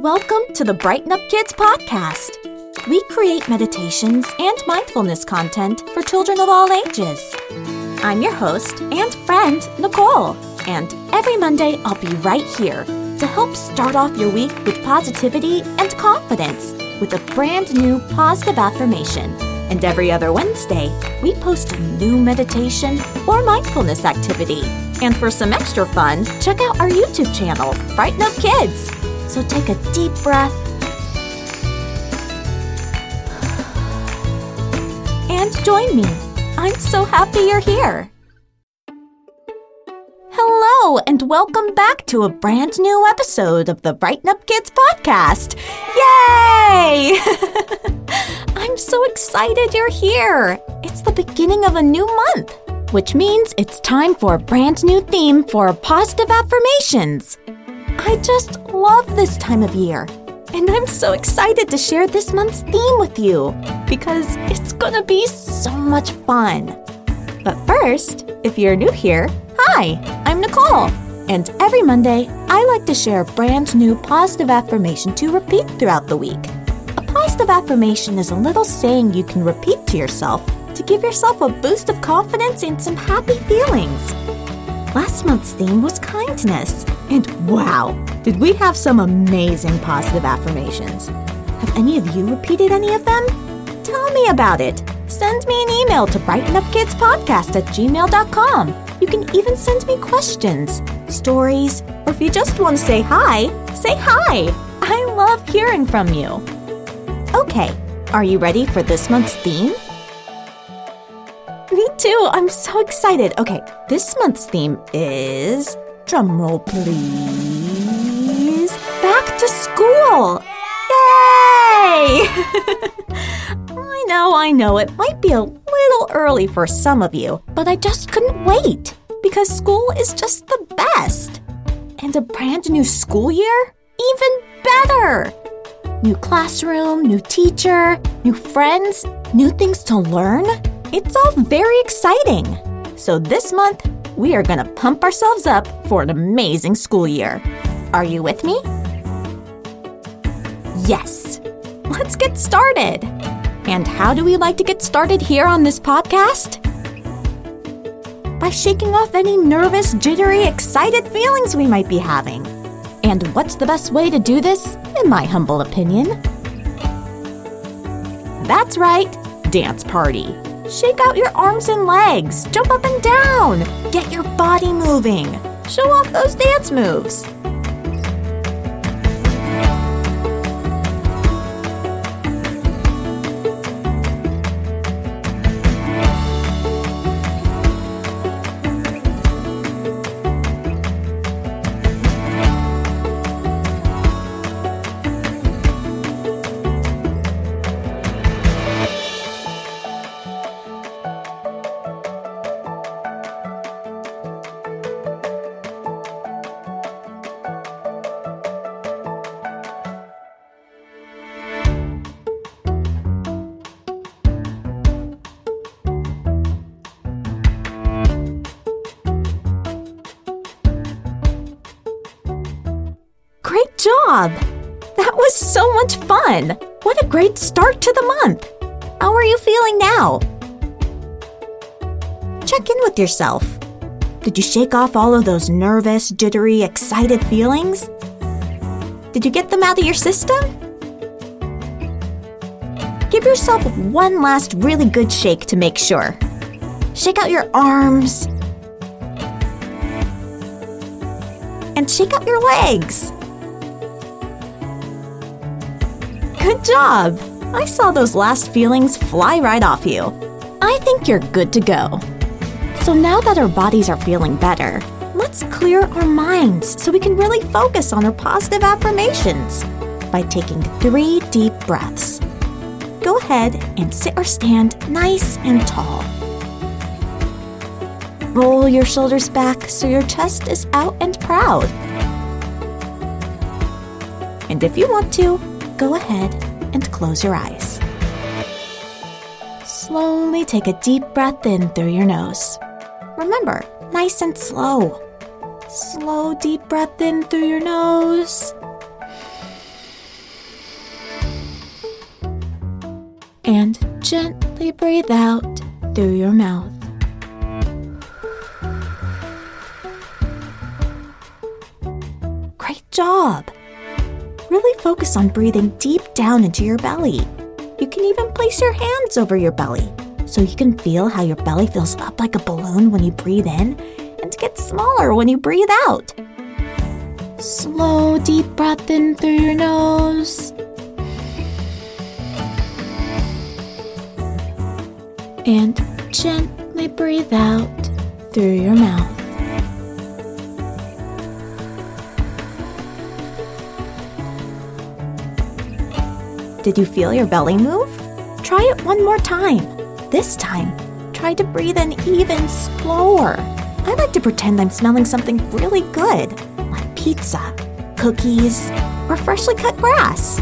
Welcome to the Brighten Up Kids podcast. We create meditations and mindfulness content for children of all ages. I'm your host and friend, Nicole, and every Monday I'll be right here to help start off your week with positivity and confidence with a brand new positive affirmation. And every other Wednesday, we post a new meditation or mindfulness activity. And for some extra fun, check out our YouTube channel, Brighten Up Kids. So take a deep breath and join me. I'm so happy you're here. Hello, and welcome back to a brand new episode of the Brighten Up Kids podcast. Yay! I'm so excited you're here. It's the beginning of a new month, which means it's time for a brand new theme for positive affirmations. I just love this time of year. And I'm so excited to share this month's theme with you because it's gonna be so much fun. But first, if you're new here, hi, I'm Nicole. And every Monday, I like to share a brand new positive affirmation to repeat throughout the week. A positive affirmation is a little saying you can repeat to yourself to give yourself a boost of confidence and some happy feelings. Last month's theme was kindness. And wow, did we have some amazing positive affirmations. Have any of you repeated any of them? Tell me about it. Send me an email to brightenupkidspodcast at gmail.com. You can even send me questions, stories, or if you just want to say hi, say hi. I love hearing from you. Okay, are you ready for this month's theme? Too. I'm so excited. Okay, this month's theme is drumroll please. Back to school. Yay! I know, I know, it might be a little early for some of you, but I just couldn't wait because school is just the best. And a brand new school year? Even better! New classroom, new teacher, new friends, new things to learn. It's all very exciting. So this month, we are going to pump ourselves up for an amazing school year. Are you with me? Yes. Let's get started. And how do we like to get started here on this podcast? By shaking off any nervous, jittery, excited feelings we might be having. And what's the best way to do this, in my humble opinion? That's right, dance party. Shake out your arms and legs, jump up and down, get your body moving, show off those dance moves. Job! That was so much fun! What a great start to the month! How are you feeling now? Check in with yourself. Did you shake off all of those nervous, jittery, excited feelings? Did you get them out of your system? Give yourself one last really good shake to make sure. Shake out your arms. And shake out your legs. Good job! I saw those last feelings fly right off you. I think you're good to go. So now that our bodies are feeling better, let's clear our minds so we can really focus on our positive affirmations by taking three deep breaths. Go ahead and sit or stand nice and tall. Roll your shoulders back so your chest is out and proud. And if you want to, go ahead and close your eyes. Slowly take a deep breath in through your nose. Remember, nice and slow. Slow, deep breath in through your nose. And gently breathe out through your mouth. Great job! Really focus on breathing deep down into your belly. You can even place your hands over your belly so you can feel how your belly fills up like a balloon when you breathe in and gets smaller when you breathe out. Slow, deep breath in through your nose. And gently breathe out through your mouth. Did you feel your belly move? Try it one more time. This time, try to breathe in even slower. I like to pretend I'm smelling something really good, like pizza, cookies, or freshly cut grass.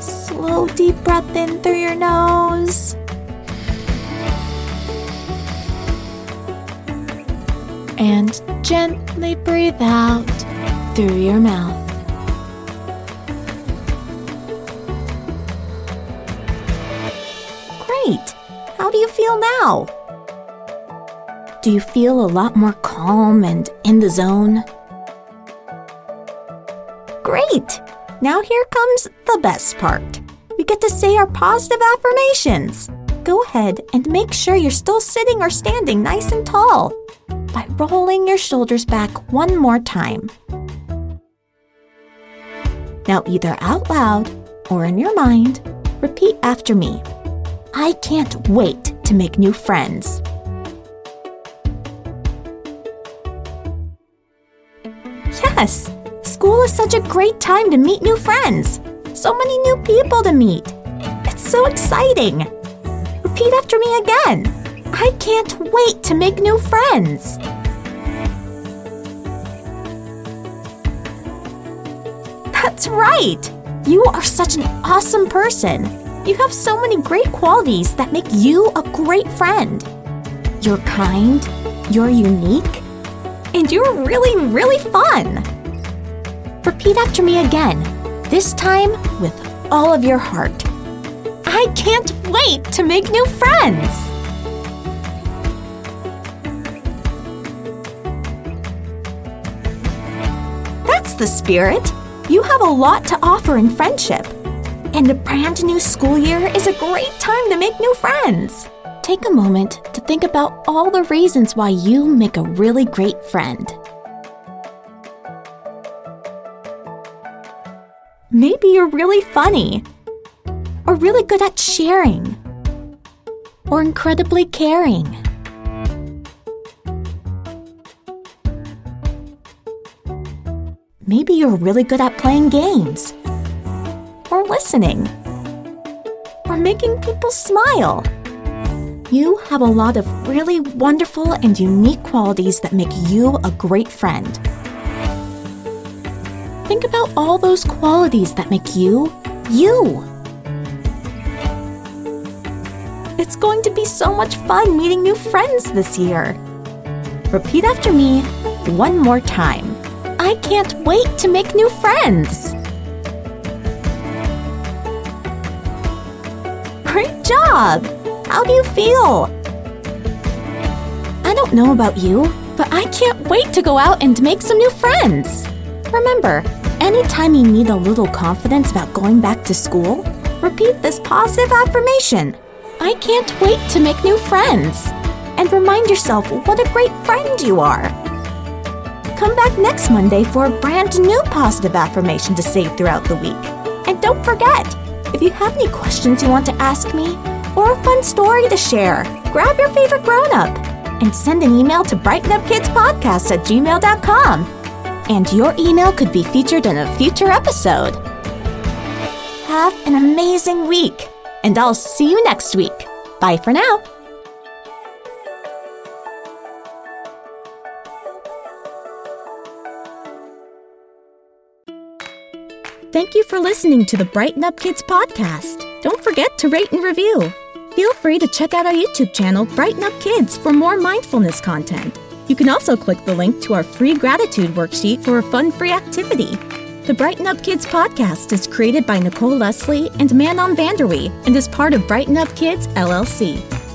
Slow, deep breath in through your nose. And gently breathe out through your mouth. Do you feel now? Do you feel a lot more calm and in the zone? Great! Now here comes the best part. We get to say our positive affirmations. Go ahead and make sure you're still sitting or standing nice and tall by rolling your shoulders back one more time. Now, either out loud or in your mind, repeat after me. I can't wait to make new friends. Yes, school is such a great time to meet new friends. So many new people to meet. It's so exciting. Repeat after me again. I can't wait to make new friends. That's right. You are such an awesome person. You have so many great qualities that make you a great friend. You're kind, you're unique, and you're really, really fun. Repeat after me again, this time with all of your heart. I can't wait to make new friends. That's the spirit. You have a lot to offer in friendship. And the brand new school year is a great time to make new friends. Take a moment to think about all the reasons why you make a really great friend. Maybe you're really funny, or really good at sharing, or incredibly caring. Maybe you're really good at playing games, listening, or making people smile. You have a lot of really wonderful and unique qualities that make you a great friend. Think about all those qualities that make you, you. It's going to be so much fun meeting new friends this year. Repeat after me one more time. I can't wait to make new friends. Great job! How do you feel? I don't know about you, but I can't wait to go out and make some new friends. Remember, anytime you need a little confidence about going back to school, repeat this positive affirmation I can't wait to make new friends. And remind yourself what a great friend you are. Come back next Monday for a brand new positive affirmation to say throughout the week. And don't forget, if you have any questions you want to ask me, or a fun story to share, grab your favorite grown up and send an email to brightenupkidspodcast at gmail.com. And your email could be featured in a future episode. Have an amazing week, and I'll see you next week. Bye for now. Thank you for listening to the Brighten Up Kids podcast. Don't forget to rate and review. Feel free to check out our YouTube channel, Brighten Up Kids, for more mindfulness content. You can also click the link to our free gratitude worksheet for a fun free activity. The Brighten Up Kids podcast is created by Nicole Lesley and Manon van der Wee and is part of Brighten Up Kids LLC.